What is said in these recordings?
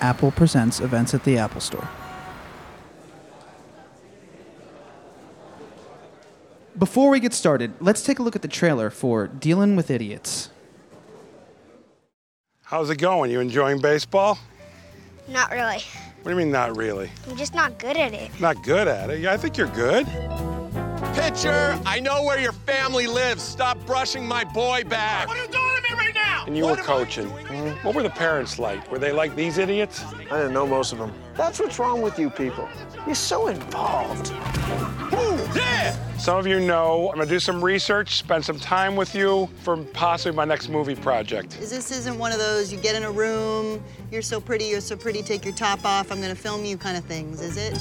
Apple presents events at the Apple Store. Before we get started, let's take a look at the trailer for Dealing with Idiots. How's it going? You enjoying baseball? Not really. What do you mean, not really? I'm just not good at it. Not good at it? Yeah, I think you're good. Pitcher, I know where your family lives. Stop brushing my boy back. What are you doing And you were coaching. Mm-hmm. What were the parents like? Were they like these idiots? I didn't know most of them. That's what's wrong with you people. You're so involved. Some of you know I'm gonna do some research, spend some time with you for possibly my next movie project. Is This isn't one of those you get in a room, you're so pretty, you're so pretty, take your top off, I'm gonna film you kind of things, is it?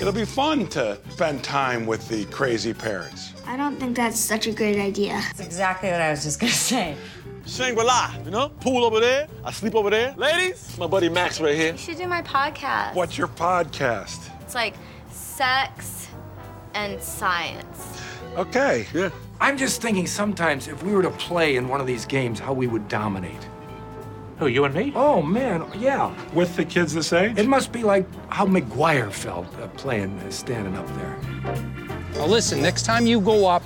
It'll be fun to spend time with the crazy parents. I don't think that's such a great idea. That's exactly what I was just gonna say. Shangri-La, you know? Pool over there, I sleep over there. Ladies, my buddy Max right here. You should do my podcast. What's your podcast? It's like sex and science. Okay. Yeah. I'm just thinking sometimes if we were to play in one of these games, how we would dominate. Who, you and me? Oh man, yeah. With the kids this age? It must be like how McGwire felt uh, playing, uh, standing up there. Now listen, next time you go up,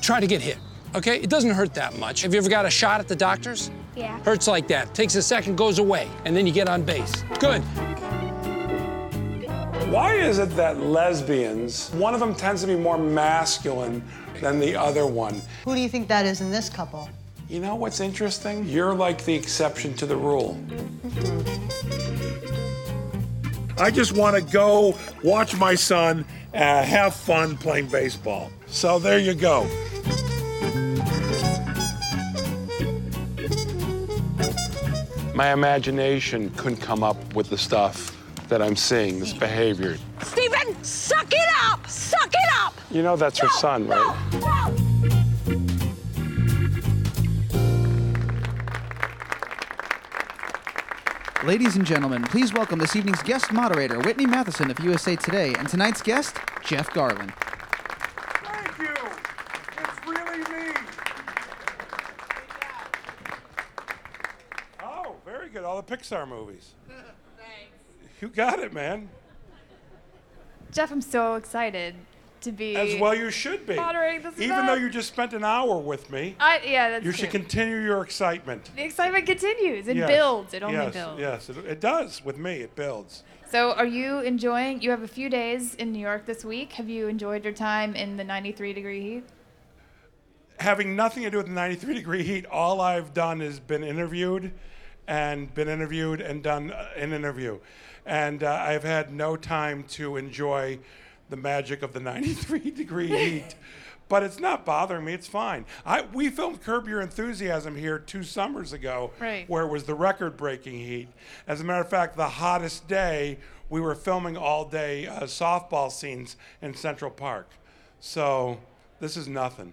try to get hit. Okay? It doesn't hurt that much. Have you ever got a shot at the doctors? Yeah. Hurts like that. Takes a second, goes away, and then you get on base. Good. Why is it that lesbians, one of them tends to be more masculine than the other one? Who do you think that is in this couple? You know what's interesting? You're like the exception to the rule. I just want to go watch my son uh, have fun playing baseball. So there you go. My imagination couldn't come up with the stuff that I'm seeing, this behavior. Steven, suck it up! Suck it up! You know that's her son, right? Ladies and gentlemen, please welcome this evening's guest moderator, Whitney Matheson of USA Today, and tonight's guest, Jeff Garlin. Thank you. It's really me. Oh, very good. All the Pixar movies. Thanks. You got it, man. Jeff, I'm so excited to be. As well you should be. moderating this Even event. though you just spent an hour with me, I, yeah, that's you true. should continue your excitement. the excitement continues. It Yes. builds. It only yes, builds. Yes, it, it does. With me, it builds. So, are you enjoying? You have a few days in New York this week. Have you enjoyed your time in the 93 degree heat? having nothing to do with the 93 degree heat, all I've done is been interviewed and been interviewed and done uh, an interview. And uh, I've had no time to enjoy the magic of the 93 degree heat. But it's not bothering me. It's fine. I, we filmed Curb Your Enthusiasm here two summers ago, Right. where it was the record-breaking heat. As a matter of fact, the hottest day, we were filming all-day uh, softball scenes in Central Park. So this is nothing.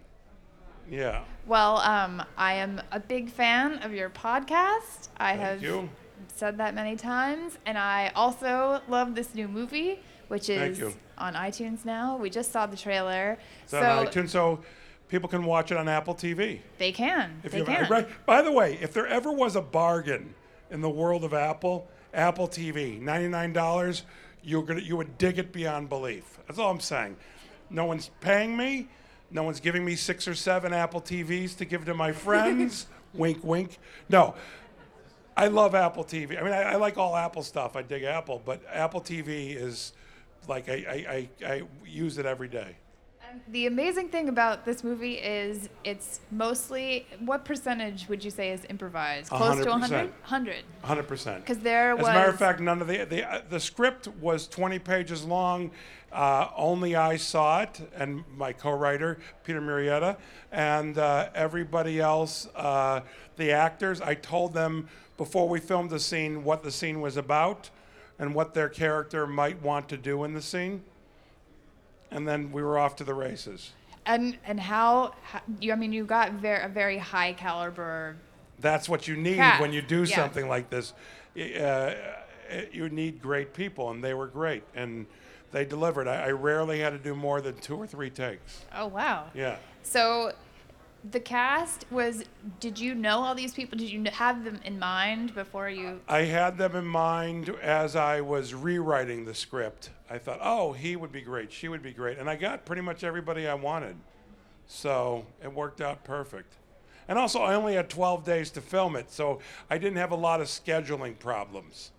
Yeah. Well, um, I am a big fan of your podcast. I have you. said that many times, and I also love this new movie, which Thank is you. On iTunes now. We just saw the trailer, So, on iTunes, so people can watch it on Apple TV. they can. If they you can. right. By the way, if there ever was a bargain in the world of Apple, Apple TV, ninety-nine dollars, you're gonna you would dig it beyond belief. That's all I'm saying. No one's paying me. No one's giving me six or seven Apple TVs to give to my friends. wink, wink. No. I love Apple TV. I mean, I, I like all Apple stuff. I dig Apple, but Apple TV is like I, I, I, I use it every day. And the amazing thing about this movie is it's mostly what percentage would you say is improvised? Close hundred to 100? percent. 100. Hundred percent. 'Cause there As a matter of was- fact, none of the the uh, the script was twenty pages long. Uh, only I saw it, and my co-writer Peter Murrieta, and uh, everybody else, uh, the actors. I told them before we filmed the scene what the scene was about, and what their character might want to do in the scene, and then we were off to the races. And and how, how you I mean you got ver- a very high caliber That's what you need Cast, when you do yeah. something like this. Uh, you need great people, and they were great, and they delivered. I, I rarely had to do more than two or three takes. Oh wow. Yeah. So the cast was. Did you know all these people? Did you have them in mind before you? I had them in mind as I was rewriting the script. I thought, oh, he would be great, she would be great, and I got pretty much everybody I wanted. So it worked out perfect. And also, I only had 12 days to film it, so I didn't have a lot of scheduling problems.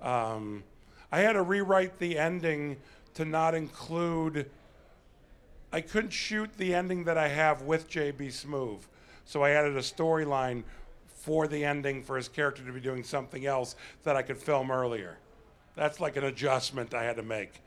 Um, I had to rewrite the ending to not include. I couldn't shoot the ending that I have with JB Smoove, so I added a storyline for the ending for his character to be doing something else that I could film earlier. That's like an adjustment I had to make.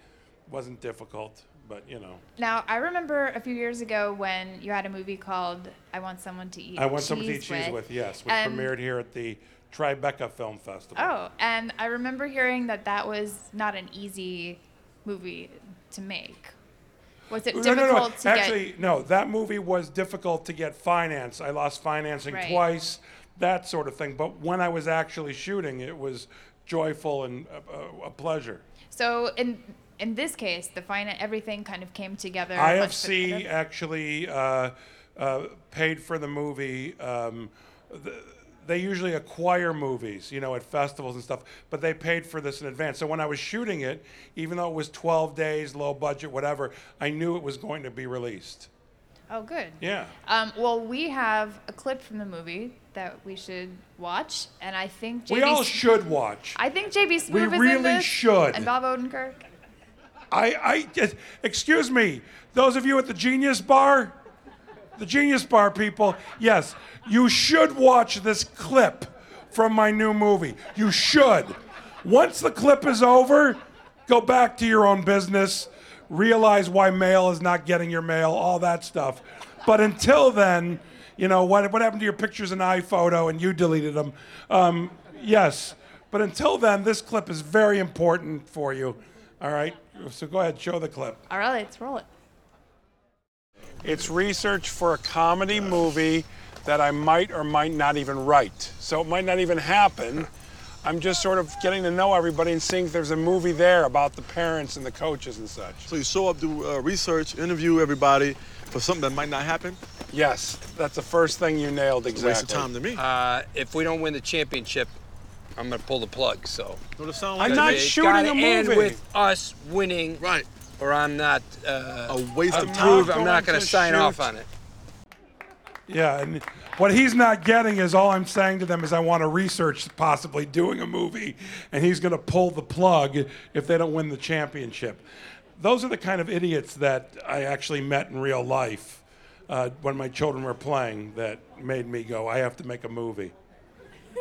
wasn't difficult, but you know. Now I remember a few years ago when you had a movie called "I Want Someone to Eat." I want someone to eat cheese with, yes, which And- premiered here at the Tribeca Film Festival. Oh, and I remember hearing that that was not an easy movie to make. Was it difficult no, no. to Actually, get? no. That movie was difficult to get finance. I lost financing Right. twice, that sort of thing. But when I was actually shooting, it was joyful and a, a, a pleasure. So in in this case, the fina- everything kind of came together. much IFC better. actually uh, uh, paid for the movie. Um, the, they usually acquire movies, you know, at festivals and stuff, but they paid for this in advance. So when I was shooting it, even though it was 12 days, low budget, whatever, I knew it was going to be released. Oh, good. Yeah. Um, well, we have a clip from the movie that we should watch, and I think JB We all should watch. I think JB Smoove We is in really this, should. And Bob Odenkirk. I, I, excuse me, those of you at the Genius Bar, the Genius Bar people, yes, you should watch this clip from my new movie. You should. Once the clip is over, go back to your own business, realize why mail is not getting your mail, all that stuff. But until then, you know, what, what happened to your pictures in iPhoto and you deleted them? Um, yes. But until then, this clip is very important for you. All right? So go ahead, show the clip. All right, let's roll it. It's research for a comedy movie that I might or might not even write. So it might not even happen. I'm just sort of getting to know everybody and seeing if there's a movie there about the parents and the coaches and such. So you show up, do uh, research, interview everybody for something that might not happen? Yes, that's the first thing you nailed It's exactly. a waste of time to me. Uh, if we don't win the championship, I'm gonna pull the plug. So Don't it sound I'm like not It's shooting gotta a end movie. with us winning, right? Or I'm not. Uh, A waste of time. I'm not going gonna to sign off on it. Yeah, and what he's not getting is all I'm saying to them is I want to research possibly doing a movie, and he's going to pull the plug if they don't win the championship. Those are the kind of idiots that I actually met in real life uh, when my children were playing that made me go, I have to make a movie.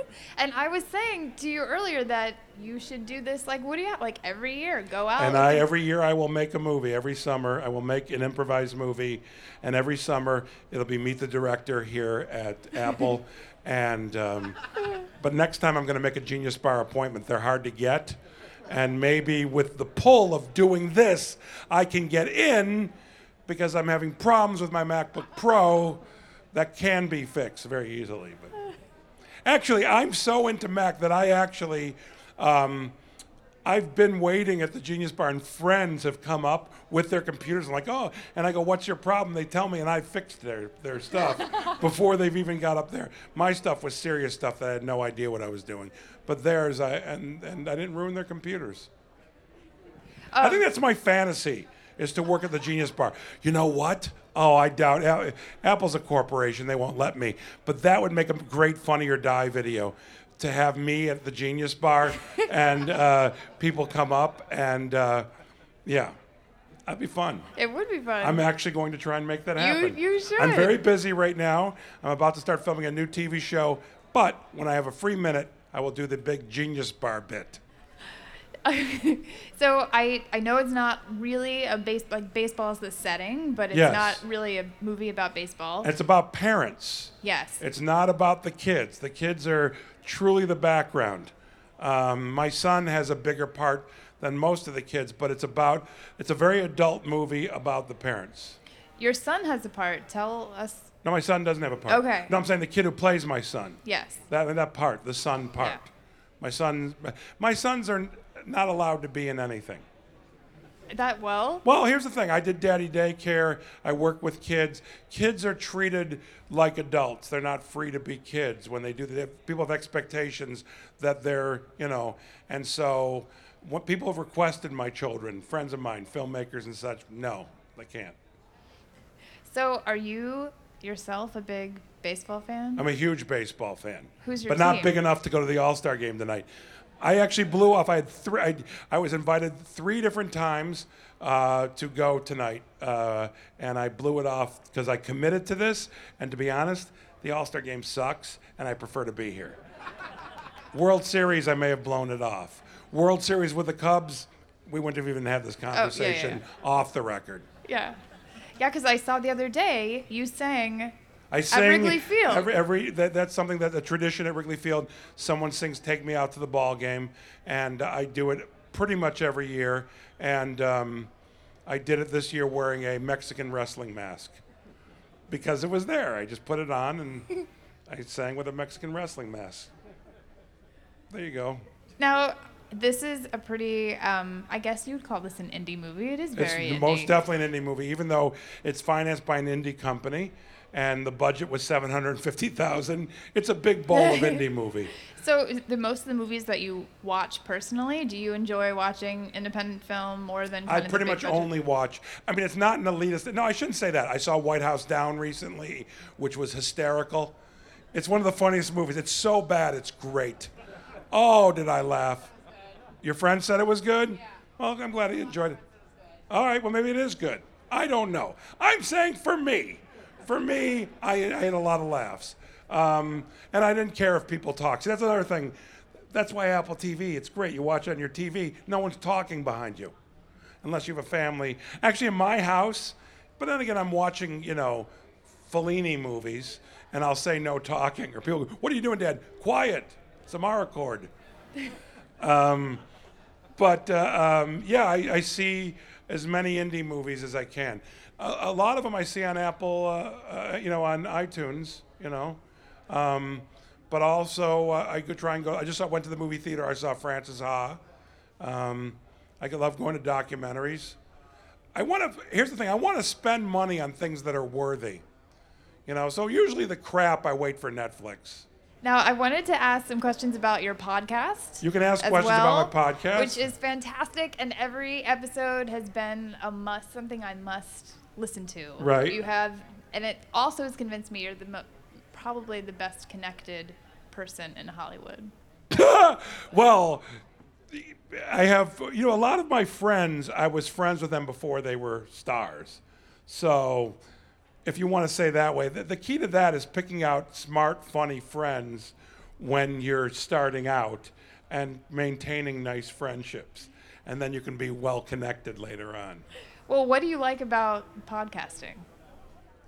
And I was saying to you earlier that you should do this like Woody Allen, like every year, go out. And I every year I will make a movie. Every summer I will make an improvised movie, and every summer it'll be meet the director here at Apple. and um, but next time I'm going to make a Genius Bar appointment. They're hard to get, and maybe with the pull of doing this, I can get in because I'm having problems with my MacBook Pro. That can be fixed very easily, but. Actually, I'm so into Mac that I actually, um, I've been waiting at the Genius Bar, and friends have come up with their computers and like, oh, and I go, what's your problem? They tell me, and I fixed their their stuff before they've even got up there. My stuff was serious stuff that I had no idea what I was doing, but theirs, I and and I didn't ruin their computers. I think that's my fantasy is to work at the Genius Bar. You know what? Oh, I doubt Apple's a corporation; they won't let me. But that would make a great Funny or Die video. To have me at the Genius Bar and uh, people come up and uh, yeah, that'd be fun. It would be fun. I'm actually going to try and make that You- happen. you I'm very busy right now. I'm about to start filming a new TV show, but when I have a free minute, I will do the big Genius Bar bit. so I I know it's not really a base like baseball is the setting, but it's Yes. not really a movie about baseball. It's about parents. yes. It's not about the kids. The kids are truly the background. Um, my son has a bigger part than most of the kids, but it's about it's a very adult movie about the parents. Your son has a part. Tell us. No, my son doesn't have a part. Okay. No, I'm saying the kid who plays my son. Yes. That that part, the son part. Yeah. My son, my sons are not allowed to be in anything. that well? Well, here's the thing. I did daddy daycare. I work with kids. Kids are treated like adults. They're not free to be kids when they do that. People have expectations that they're, you know, and so what people have requested my children, friends of mine, filmmakers and such, no, they can't. So, are you yourself a big baseball fan? I'm a huge baseball fan. Who's your But not big enough to go to the All Star game tonight. I actually blew off. I had three. I, I was invited three different times uh, to go tonight, uh, and I blew it off because I committed to this. And to be honest, the All Star game sucks, and I prefer to be here. World Series, I may have blown it off. World Series with the Cubs, we wouldn't have even had this Oh, yeah, conversation yeah. off the record. yeah. Yeah, because I saw the other day you sang I sing Wrigley Field. Every, every that, that's something that the tradition at Wrigley Field. Someone sings "Take Me Out to the Ball Game," and I do it pretty much every year. And um, I did it this year wearing a Mexican wrestling mask because it was there. I just put it on and I sang with a Mexican wrestling mask. There you go. Now, this is a pretty, um, I guess you would call this an indie movie. It is very it's indie. most definitely an indie movie, even though it's financed by an indie company. And the budget was seven hundred fifty thousand. It's a big bowl of indie movie. So, the most of the movies that you watch personally, do you enjoy watching independent film more than? I kind of the pretty much budget? only watch. I mean, it's not an elitist. No, I shouldn't say that. I saw White House Down recently, which was hysterical. It's one of the funniest movies. It's so bad, it's great. Oh, did I laugh? Your friend said it was good? Well, I'm glad he enjoyed it. All right, well, maybe it is good. I don't know. I'm saying for me, for me, I, I had a lot of laughs. Um, and I didn't care if people talk. See, that's another thing. That's why Apple TV, it's great. You watch on your TV, no one's talking behind you unless you have a family. Actually, in my house, but then again, I'm watching, you know, Fellini movies, and I'll say no talking, or people go, "What are you doing, Dad?" Quiet. It's a chord. Um, but uh, um, yeah, I, I see as many indie movies as I can. A, a lot of them I see on Apple, uh, uh, you know, on iTunes, you know. Um, but also, uh, I could try and go. I just went to the movie theater. I saw Frances Ha. Um, I could love going to documentaries. I want to. Here's the thing. I want to spend money on things that are worthy. You know. So usually the crap I wait for Netflix. Now, I wanted to ask some questions about your podcast. You can ask questions well, about my podcast. which is fantastic, and every episode has been a must, something I must listen to. Right. You have, and it also has convinced me you're the mo- probably the best connected person in Hollywood. well, I have, you know, a lot of my friends, I was friends with them before they were stars. So, if you want to say that way, the, the key to that is picking out smart, funny friends when you're starting out and maintaining nice friendships. And then you can be well connected later on. Well, what do you like about podcasting?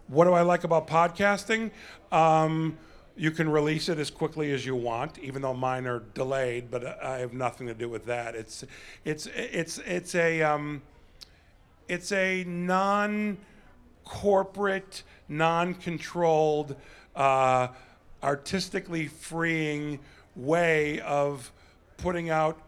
What do I like about podcasting? Um, you can release it as quickly as you want, even though mine are delayed. But I have nothing to do with that. It's it's it's it's a um, it's a non-corporate, non-controlled, uh, artistically freeing way of putting out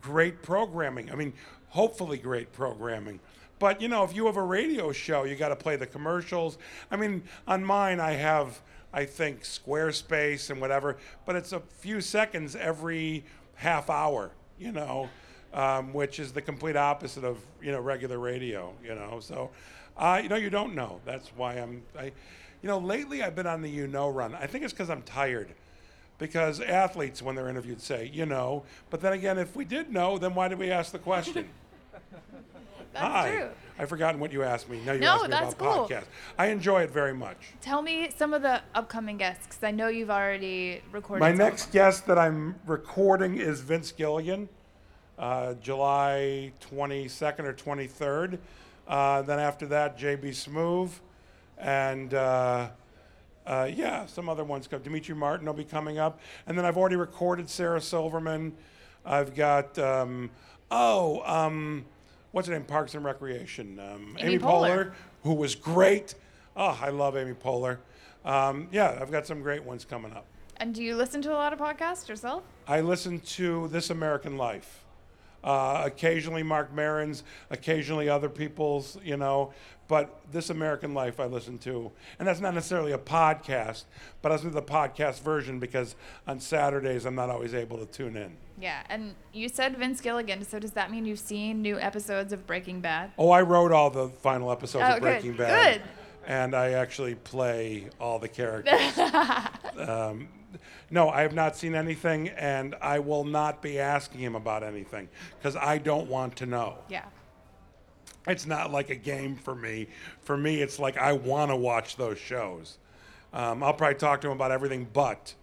great programming. I mean, hopefully great programming. But you know, if you have a radio show, you got to play the commercials. I mean, on mine, I have, I think, Squarespace and whatever, but it's a few seconds every half hour. You know, um, which is the complete opposite of you know regular radio. You know, so uh, you know you don't know. That's why I'm. I, you know, lately I've been on the you know run. I think it's because I'm tired because athletes, when they're interviewed, say, you know. But then again, if we did know, then why did we ask the question? That's Hi. true. I've forgotten what you asked me. Now you No, asked me that's about cool. podcasts. I enjoy it very much. Tell me some of the upcoming guests, because I know you've already recorded. My some. next guest that I'm recording is Vince Gilligan, uh, July 22nd or 23rd. Uh, then after that, JB Smoove. And uh, uh, yeah, some other ones come. Demetri Martin will be coming up. And then I've already recorded Sarah Silverman. I've got, um, oh, um, what's her name? Parks and Recreation. Um, Amy Poehler, Poehler. who was great. Oh, I love Amy Poehler. Um, yeah, I've got some great ones coming up. And do you listen to a lot of podcasts yourself? I listen to This American Life. Uh, occasionally Marc Maron's, occasionally other people's, you know. But This American Life I listen to. And that's not necessarily a podcast, but I listen to the podcast version because on Saturdays I'm not always able to tune in. Yeah, and you said Vince Gilligan, so does that mean you've seen new episodes of Breaking Bad? Oh, I wrote all the final episodes Oh, of good, Breaking Bad. good. And I actually play all the characters. um, no, I have not seen anything, and I will not be asking him about anything because I don't want to know. Yeah. It's not like a game for me. For me, it's like I want to watch those shows. Um, I'll probably talk to him about everything but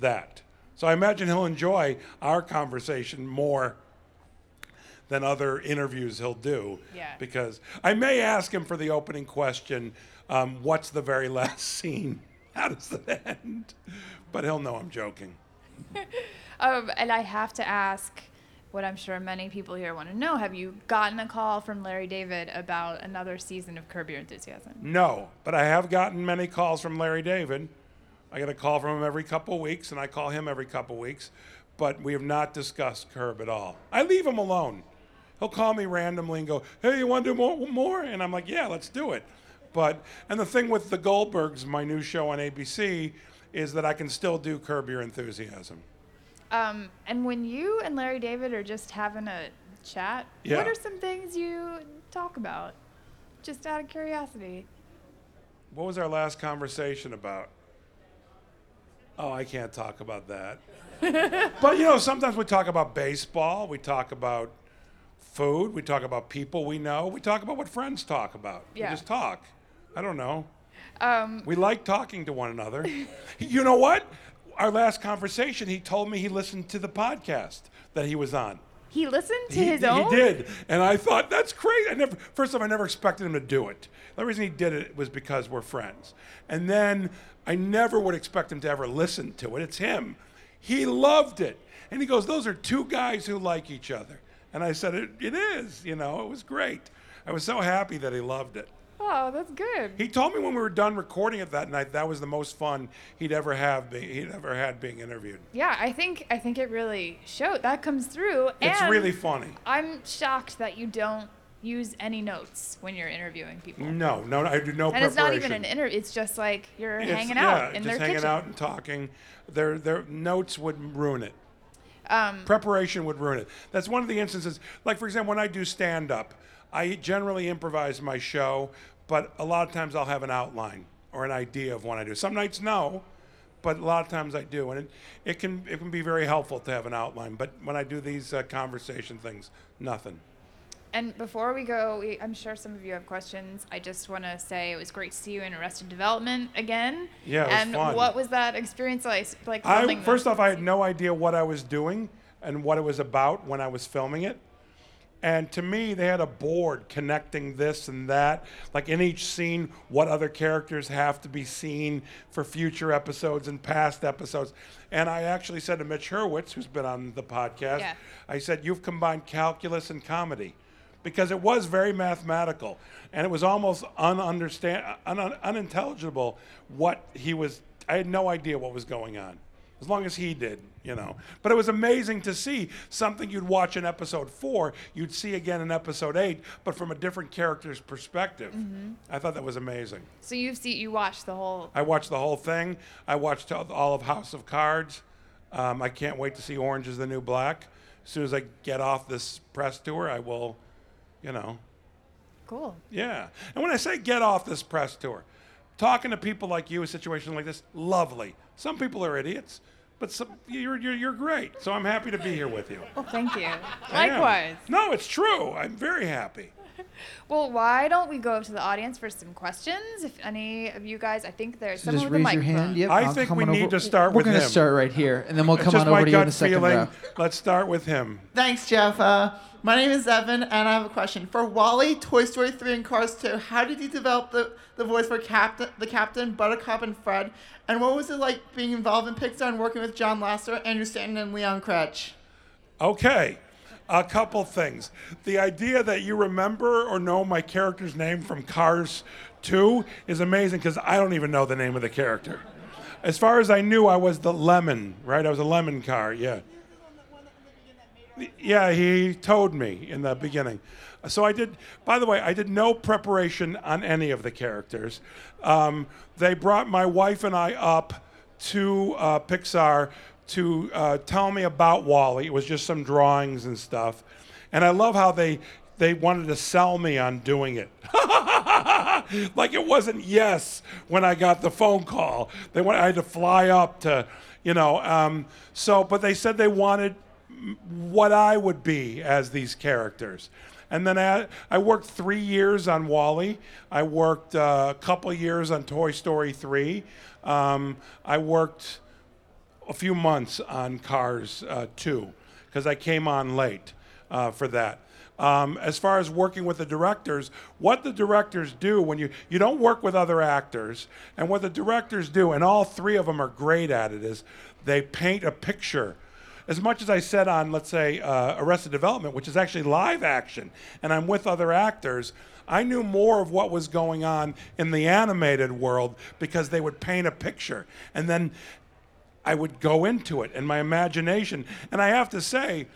that. So I imagine he'll enjoy our conversation more than other interviews he'll do. Yeah. Because I may ask him for the opening question, um, what's the very last scene? How does it end? But he'll know I'm joking. Um, and I have to ask what I'm sure many people here want to know. Have you gotten a call from Larry David about another season of Curb Your Enthusiasm? No, but I have gotten many calls from Larry David. I get a call from him every couple weeks, and I call him every couple weeks. But we have not discussed Curb at all. I leave him alone. He'll call me randomly and go, "Hey, you want to do more?" more? And I'm like, "Yeah, let's do it." But and the thing with the Goldbergs, my new show on ABC, is that I can still do Curb Your Enthusiasm. Um, and when you and Larry David are just having a chat, Yeah. what are some things you talk about? Just out of curiosity. What was our last conversation about? Oh, I can't talk about that. but you know, sometimes we talk about baseball, we talk about food, we talk about people we know, we talk about what friends talk about. Yeah. We just talk. I don't know. Um, We like talking to one another. you know what? Our last conversation, he told me he listened to the podcast that he was on. he listened to He, his he own. He did, and I thought that's great. I never, first off, I never expected him to do it. The reason he did it was because we're friends, and then I never would expect him to ever listen to it. It's him. He loved it, and he goes, "Those are two guys who like each other." And I said, "It, it is. You know, it was great. I was so happy that he loved it." Oh, that's good. He told me when we were done recording it that night that was the most fun he'd ever have be, he'd ever had being interviewed. Yeah, I think I think it really showed. That comes through. It's and really funny. I'm shocked that you don't use any notes when you're interviewing people. No, no, I do no and it's not even an interview. It's just like you're It's- hanging yeah, out in just hanging out and talking. Their their notes would ruin it. Um, Preparation would ruin it. That's one of the instances. Like for example, when I do stand up, I generally improvise my show, but a lot of times I'll have an outline or an idea of what I do. Some nights no, but a lot of times I do, and it, it can it can be very helpful to have an outline. But when I do these uh, conversation things, nothing. And before we go, we, I'm sure some of you have questions. I just want to say it was great to see you in Arrested Development again. Yeah, it was and fun. what was that experience like? Like I, first off, I had no idea what I was doing and what it was about when I was filming it. And to me, they had a board connecting this and that. Like in each scene, what other characters have to be seen for future episodes and past episodes. And I actually said to Mitch Hurwitz, who's been on the podcast, Yeah. I said, You've combined calculus and comedy. Because it was very mathematical. And it was almost ununderstand, un- unintelligible what he was. I had no idea what was going on as long as he did, you know. But it was amazing to see something you'd watch in episode four, you'd see again in episode eight, but from a different character's perspective. Mhm. I thought that was amazing. So you've seen you watched the whole. I watched the whole thing. I watched all all of House of Cards. Um, I can't wait to see Orange is the New Black. As soon as I get off this press tour, I will, you know, Cool. yeah. And when I say get off this press tour, talking to people like you, a situation like this, lovely. Some people are idiots, but some, you're, you're, you're great. So I'm happy to be here with you. Well, thank you. I am. Likewise. No, it's true. I'm very happy. Well, why don't we go to the audience for some questions? If any of you guys, I think there's So someone just with a raise your hand. Yep, I I'll think we need over. to start We're with gonna start right here, and then we'll It's come just on my over to you in gut the second feeling. row. Let's start with him. Thanks, Jeff. Uh, my name is Evan, and I have a question. For WALL-E, Toy Story 3, and Cars 2, how did you develop the, the voice for Captain, the Captain, Buttercup, and Fred? And what was it like being involved in Pixar and working with John Lasseter, Andrew Stanton, and Lee Unkrich? Okay. A couple things. The idea that you remember or know my character's name from Cars 2 is amazing because I don't even know the name of the character. As far as I knew, I was the lemon, right? I was a lemon car, yeah. Yeah, he told me in the beginning. So I did. By the way, I did no preparation on any of the characters. Um, they brought my wife and I up to uh, Pixar to uh, tell me about WALL-E. It was just some drawings and stuff, and I love how they they wanted to sell me on doing it. like it wasn't yes when I got the phone call. They went, I had to fly up to, you know. Um, so, but they said they wanted what I would be as these characters. And then I, I worked three years on WALL-E. I worked uh, a couple years on Toy Story 3. Um, I worked a few months on Cars uh, 2 because I came on late uh, for that. Um, as far as working with the directors, what the directors do when you you don't work with other actors, and what the directors do, and all three of them are great at it, is they paint a picture. As much as I said on, let's say, uh, Arrested Development, which is actually live action, and I'm with other actors, I knew more of what was going on in the animated world because they would paint a picture, and then I would go into it and my imagination. And I have to say,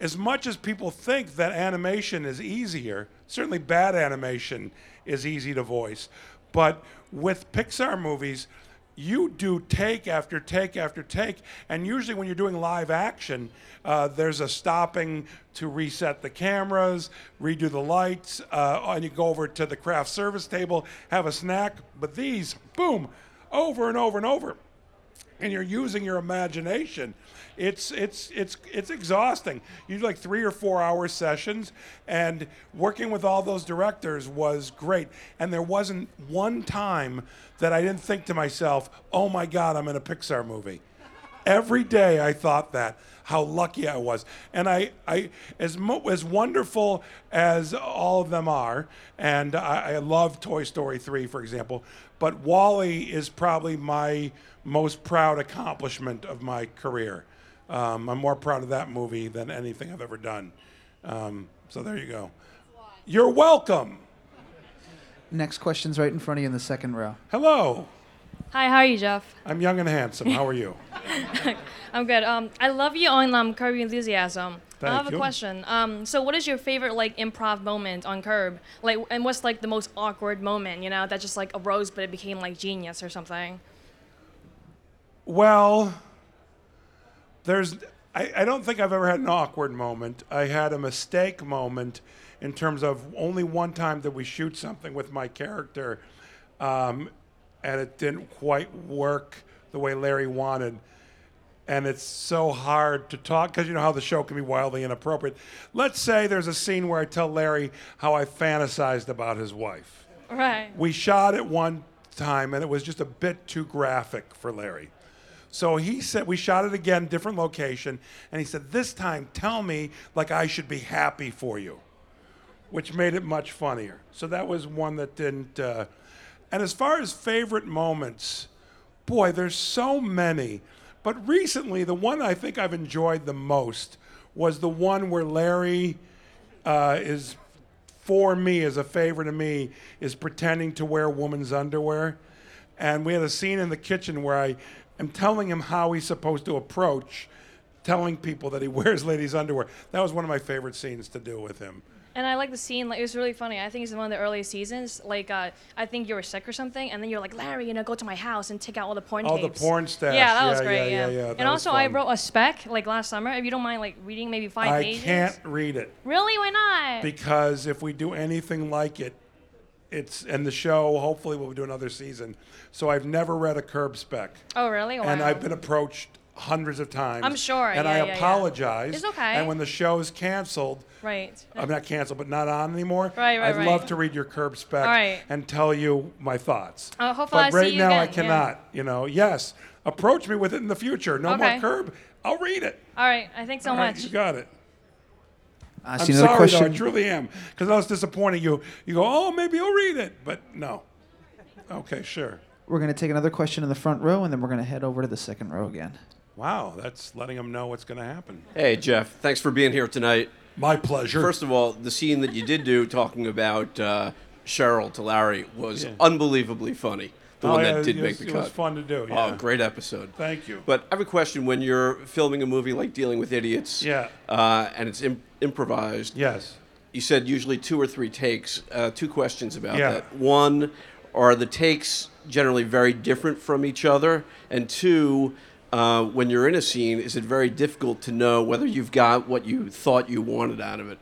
as much as people think that animation is easier, certainly bad animation is easy to voice. But with Pixar movies, you do take after take after take. And usually, when you're doing live action, uh, there's a stopping to reset the cameras, redo the lights, uh, and you go over to the craft service table, have a snack. But these, boom, over and over and over and you're using your imagination, it's it's it's it's exhausting. You do like three or four hour sessions, and working with all those directors was great. And there wasn't one time that I didn't think to myself, "Oh my God, I'm in a Pixar movie." Every day I thought that how lucky I was, and I, I as mo- as wonderful as all of them are, and I, I love Toy Story three, for example. But WALL-E is probably my most proud accomplishment of my career. Um, I'm more proud of that movie than anything I've ever done. Um, so there you go. You're welcome. Next question's right in front of you in the second row. Hello. Hi, how are you, Jeff? I'm young and handsome. How are you? I'm good. Um, I love you on um, Curb Your Enthusiasm. Thank I have you. a question. Um, so what is your favorite like improv moment on Curb? Like, and what's like the most awkward moment? You know, that just like arose, but it became like genius or something. Well, there's. I, I don't think I've ever had an awkward moment. I had a mistake moment in terms of only one time did we shoot something with my character, um, and it didn't quite work the way Larry wanted. And it's so hard to talk because you know how the show can be wildly inappropriate. Let's say there's a scene where I tell Larry how I fantasized about his wife. Right. We shot it one time and it was just a bit too graphic for Larry. So he said, we shot it again, different location, and he said, this time tell me like I should be happy for you, which made it much funnier. So that was one that didn't. Uh, and as far as favorite moments, boy, there's so many. But recently, the one I think I've enjoyed the most was the one where Larry uh, is for me as a favor to me is pretending to wear woman's underwear. And we had a scene in the kitchen where I am telling him how he's supposed to approach telling people that he wears ladies' underwear. That was one of my favorite scenes to do with him. And I like the scene. Like it was really funny. I think it's one of the earliest seasons. Like uh, I think you were sick or something, and then you're like, Larry, you know, go to my house and take out all the porn the tapes. porn stash. Yeah, that was great. yeah, Yeah, yeah, yeah. And also, I wrote a spec like last summer. If you don't mind, like reading maybe five I pages. can't read it Really? Why not? because if we do anything like it, it's and the show hopefully we'll do another season. So I've never read a curb spec. oh, really? Wow. and I've been approached hundreds of times. I'm sure, And yeah, I yeah, yeah. apologize. It's okay. And when the show is canceled, Right. I'm not canceled, but not on anymore. Right, right, I'd right. love to read your curb spec right. and tell you my thoughts. Uh, hopefully but I see right now I again, yeah. cannot. You know, yes, approach me with it in the future. No more curb. I'll read it. All right. I think so All right, much. you got it. I I'm another sorry, question. though. I truly am, because I was disappointing You, you go, oh, maybe you'll read it, but no. Okay, sure. We're going to take another question in the front row, and then we're going to head over to the second row again. Wow, that's letting them know what's going to happen. Hey, Jeff. Thanks for being here tonight. My pleasure. First of all, the scene that you did do talking about uh, Cheryl to Larry was Yeah. unbelievably funny. The Oh, one yeah, that did it make the cut. it was fun to do, yeah. Oh, great episode. Thank you. But I have a question. When you're filming a movie like Dealing with Idiots, Yeah. uh, and it's Im- improvised, Yes. you said usually two or three takes. Uh, two questions about Yeah. that. One, are the takes generally very different from each other? And two, uh, when you're in a scene, is it very difficult to know whether you've got what you thought you wanted out of it?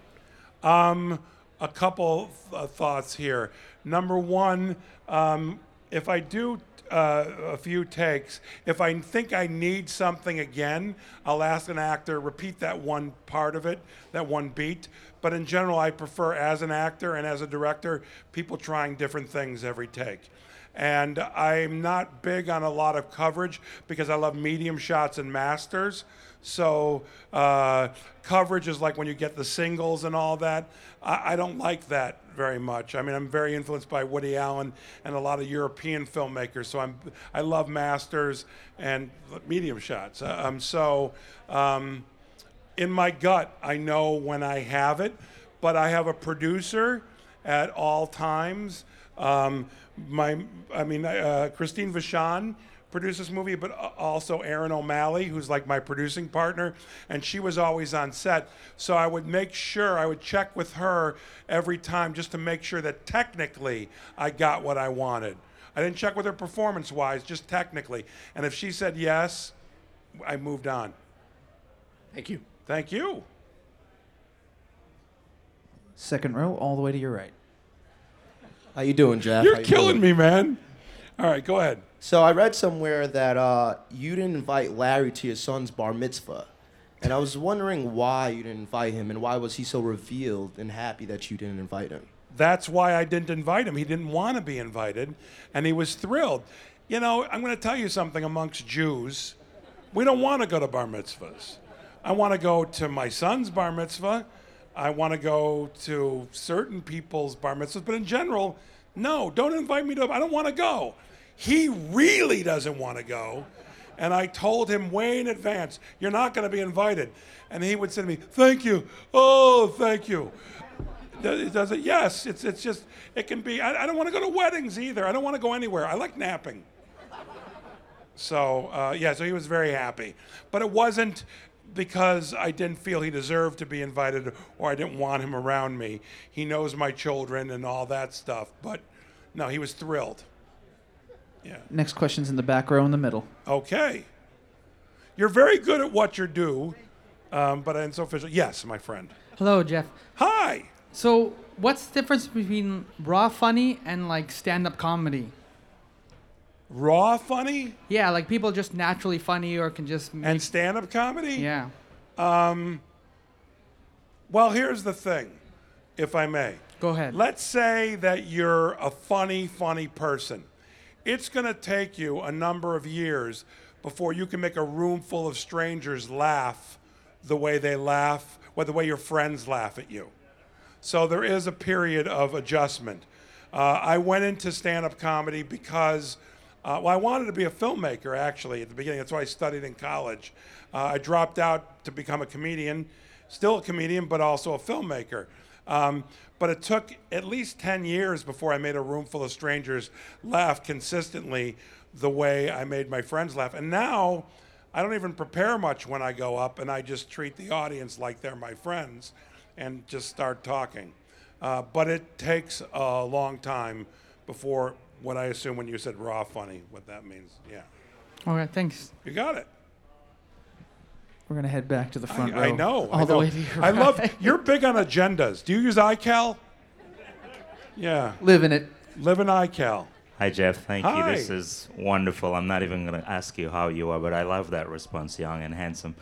Um, a couple uh, thoughts here. Number one, um, if I do uh, a few takes, if I think I need something again, I'll ask an actor repeat that one part of it, that one beat. But in general, I prefer as an actor and as a director, people trying different things every take. And I'm not big on a lot of coverage because I love medium shots and masters. So uh, coverage is like when you get the singles and all that. I, I don't like that very much. I mean, I'm very influenced by Woody Allen and a lot of European filmmakers. So I'm I love masters and medium shots. Uh, Um, so. Um, in my gut, I know when I have it, but I have a producer at all times. Um, my, I mean, uh, Christine Vachon produced this movie, but also Erin O'Malley, who's like my producing partner, and she was always on set. So I would make sure, I would check with her every time just to make sure that technically I got what I wanted. I didn't check with her performance wise, just technically. And if she said yes, I moved on. Thank you. Thank you. Second row, all the way to your right. How you doing, Jeff? You're you killing doing? me, man. All right, go ahead. So I read somewhere that uh, you didn't invite Larry to your son's bar mitzvah, and I was wondering why you didn't invite him, and why was he so revealed and happy that you didn't invite him? That's why I didn't invite him. He didn't want to be invited, and he was thrilled. You know, I'm going to tell you something amongst Jews. We don't want to go to bar mitzvahs. I want to go to my son's bar mitzvah. I want to go to certain people's bar mitzvahs, but in general, no, don't invite me to. I don't want to go. He really doesn't want to go. And I told him way in advance, you're not going to be invited. And he would say to me, thank you. Oh, thank you. Does it? Yes. It's, it's just, it can be. I, I don't want to go to weddings either. I don't want to go anywhere. I like napping. So, uh, yeah, so he was very happy. But it wasn't because I didn't feel he deserved to be invited or I didn't want him around me. He knows my children and all that stuff. But no, he was thrilled. Yeah. Next question's in the back row in the middle. Okay. You're very good at what you do, um, but I'm so official. Yes, my friend. Hello, Jeff. Hi. So, what's the difference between raw funny and like stand-up comedy? Raw funny? Yeah, like people just naturally funny or can just make, And stand-up comedy? Yeah. Um, well, here's the thing, if I may. Go ahead. Let's say that you're a funny, funny person. It's going to take you a number of years before you can make a room full of strangers laugh the way they laugh, or the way your friends laugh at you. So there is a period of adjustment. Uh, I went into stand up comedy because, uh, well, I wanted to be a filmmaker actually at the beginning. That's why I studied in college. Uh, I dropped out to become a comedian, still a comedian, but also a filmmaker. Um, but it took at least 10 years before I made a room full of strangers laugh consistently the way I made my friends laugh. And now I don't even prepare much when I go up, and I just treat the audience like they're my friends and just start talking. Uh, but it takes a long time before what I assume when you said raw funny, what that means. Yeah. Okay, thanks. You got it. We're gonna head back to the front row. I, I know. All I the know. way to your I love. You're big on agendas. Do you use iCal? Yeah. Live in it. Live in iCal. Hi, Jeff. Thank Hi. you. This is wonderful. I'm not even going to ask you how you are, but I love that response, young and handsome.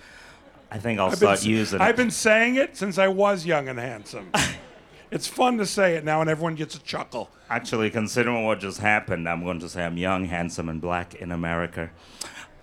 I think I'll I've start s- using I've it. been saying it since I was young and handsome. it's fun to say it now, and everyone gets a chuckle. Actually, considering what just happened, I'm going to say I'm young, handsome, and black in America.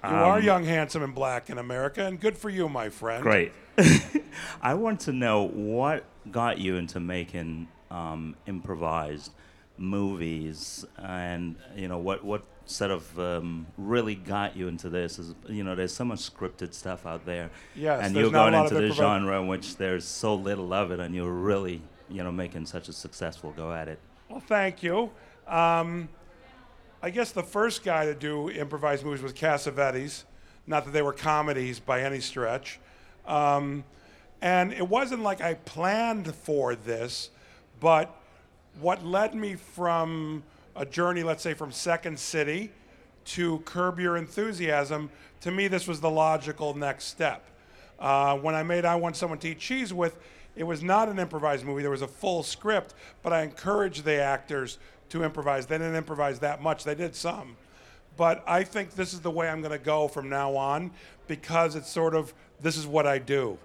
You are Um, young, handsome, and black in America, and good for you, my friend. Great. I want to know what got you into making um, improvised movies, and you know what what sort of um, really got you into this? Is you know there's so much scripted stuff out there, Yes, and you're going into this genre in which there's so little of it, and you're really you know making such a successful go at it. Well, thank you. Um, I guess the first guy to do improvised movies was Cassavetes. Not that they were comedies by any stretch. Um, and it wasn't like I planned for this, but what led me from a journey, let's say from Second City to Curb Your Enthusiasm, to me, this was the logical next step. Uh, when I made I Want Someone to Eat Cheese With, it was not an improvised movie. There was a full script, but I encouraged the actors to improvise. They didn't improvise that much, they did some. But I think this is the way I'm going to go from now on because it's sort of this is what I do.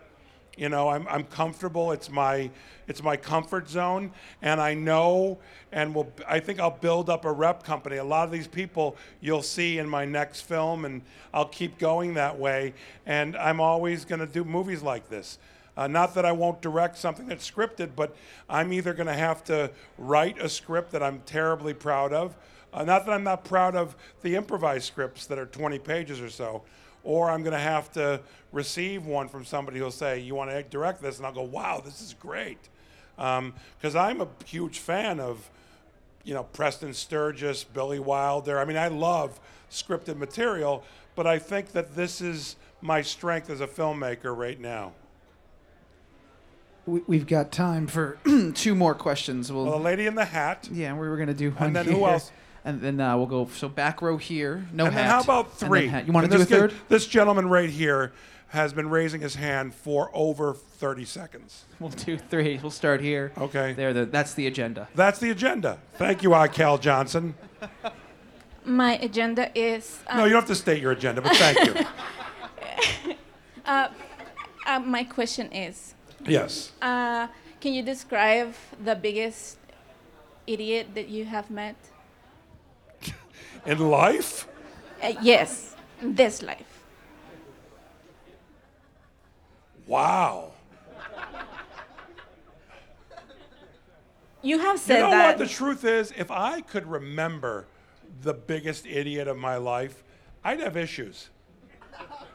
You know, I'm, I'm comfortable. It's my it's my comfort zone, and I know, and will I think I'll build up a rep company. A lot of these people you'll see in my next film, and I'll keep going that way. And I'm always going to do movies like this. Uh, not that I won't direct something that's scripted, but I'm either going to have to write a script that I'm terribly proud of. Uh, not that I'm not proud of the improvised scripts that are 20 pages or so, or I'm going to have to receive one from somebody who'll say, "You want to direct this?" and I'll go, "Wow, this is great," because I'm a huge fan of, you know, Preston Sturges, Billy Wilder. I mean, I love scripted material, but I think that this is my strength as a filmmaker right now. We, we've got time for two more questions. We'll, Well, the lady in the hat. yeah, we were gonna do one. And then who else? And then uh, we'll go. So back row here, no and hat. then how about and then three? hat. You want And to do a this third? gen- This gentleman right here has been raising his hand for over 30 seconds. We'll do three. We'll start here. Okay. There. The, that's the agenda. That's the agenda. Thank you, I. Cal Johnson. My agenda is. no, you don't have to state your agenda, but thank you. Uh, uh, my question is. Yes. Uh, can you describe the biggest idiot that you have met? In life, Uh, yes, this life. wow. You have said that. You know that. what the truth is? If I could remember the biggest idiot of my life, I'd have issues.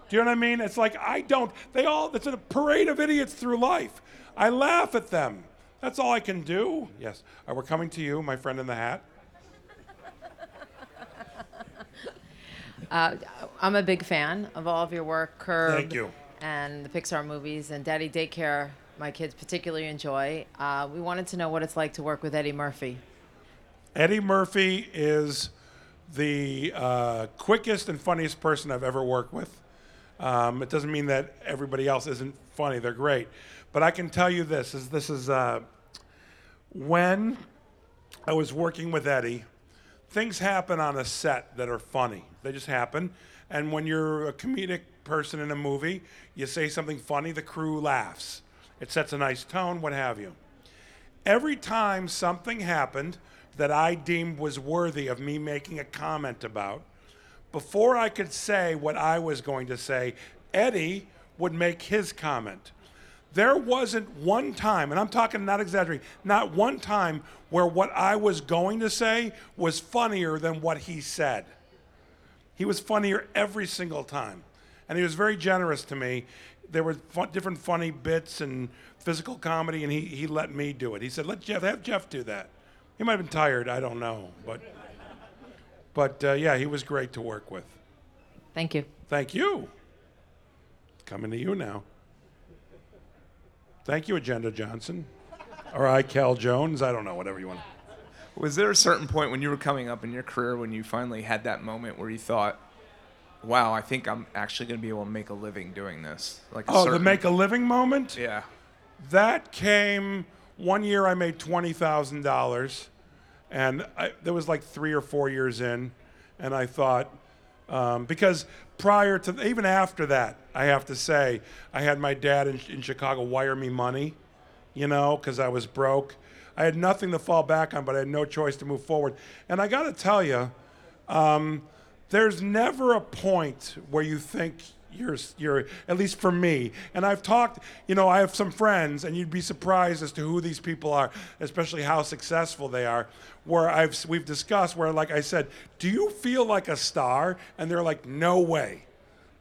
Do you know what I mean? It's like I don't. They all. It's a parade of idiots through life. I laugh at them. That's all I can do. Yes. Right, we're coming to you, my friend in the hat. Uh, I'm a big fan of all of your work, Curb. Thank you. And the Pixar movies and Daddy Daycare. My kids particularly enjoy. Uh, we wanted to know what it's like to work with Eddie Murphy. Eddie Murphy is the uh, quickest and funniest person I've ever worked with. Um, it doesn't mean that everybody else isn't funny; they're great. But I can tell you this: is this is uh, when I was working with Eddie, things happen on a set that are funny. They just happen. And when you're a comedic person in a movie, you say something funny, the crew laughs. It sets a nice tone, what have you. Every time something happened that I deemed was worthy of me making a comment about, before I could say what I was going to say, Eddie would make his comment. There wasn't one time, and I'm talking not exaggerating, not one time where what I was going to say was funnier than what he said. He was funnier every single time. And he was very generous to me. There were different funny bits and physical comedy, and he, he let me do it. He said, let Jeff, have Jeff do that. He might have been tired, I don't know. But, but uh, yeah, he was great to work with. Thank you. Thank you. Coming to you now. Thank you, Agenda Johnson. Or I, Cal Jones. I don't know, whatever you want. Was there a certain point when you were coming up in your career when you finally had that moment where you thought, "Wow, I think I'm actually going to be able to make a living doing this"? Like a Oh, the make a living moment? Yeah. That came one year I made $20,000. And I, there was like three or four years in. And I thought, um, because prior to, even after that, I have to say, I had my dad in, in Chicago wire me money, you know, because I was broke. I had nothing to fall back on, but I had no choice to move forward. And I got to tell you, um, there's never a point where you think you're, at least for me. And I've talked, you know, I have some friends, and you'd be surprised as to who these people are, especially how successful they are. Where I've, we've discussed, where, like I said, do you feel like a star? And they're like, no way.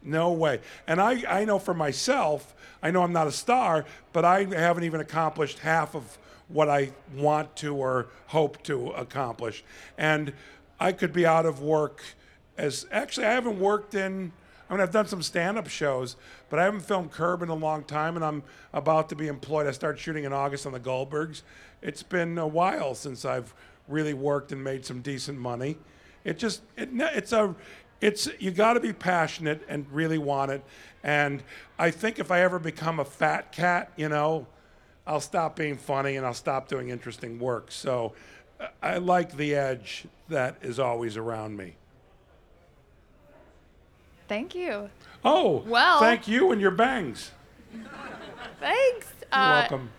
No way. And I, I know for myself, I know I'm not a star, but I haven't even accomplished half of what I want to or hope to accomplish. And I could be out of work as actually I haven't worked in I mean I've done some stand-up shows, but I haven't filmed Curb in a long time and I'm about to be employed. I start shooting in August on the Goldbergs. It's been a while since I've really worked and made some decent money. It just it, it's a it's you got to be passionate and really want it. And I think if I ever become a fat cat, you know, I'll stop being funny and I'll stop doing interesting work. So I like the edge that is always around me. Thank you. Oh, Well- thank you and your bangs. Thanks. You're Uh, welcome.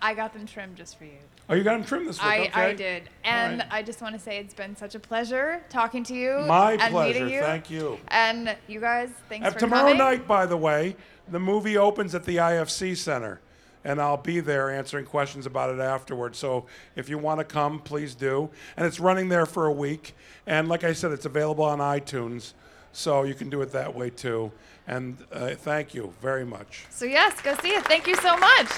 I got them trimmed just for you. Oh, you got them trimmed this week. I, okay. I did. And right. I just want to say it's been such a pleasure talking to you. My and pleasure. Meeting you. Thank you. And you guys, thanks Uh, for tomorrow coming. night, by the way, the movie opens at the IFC Center, and I'll be there answering questions about it afterwards. So if you want to come, please do. And it's running there for a week. And like I said, it's available on iTunes, so you can do it that way too. And uh, thank you very much. So yes, go see it. Thank you so much.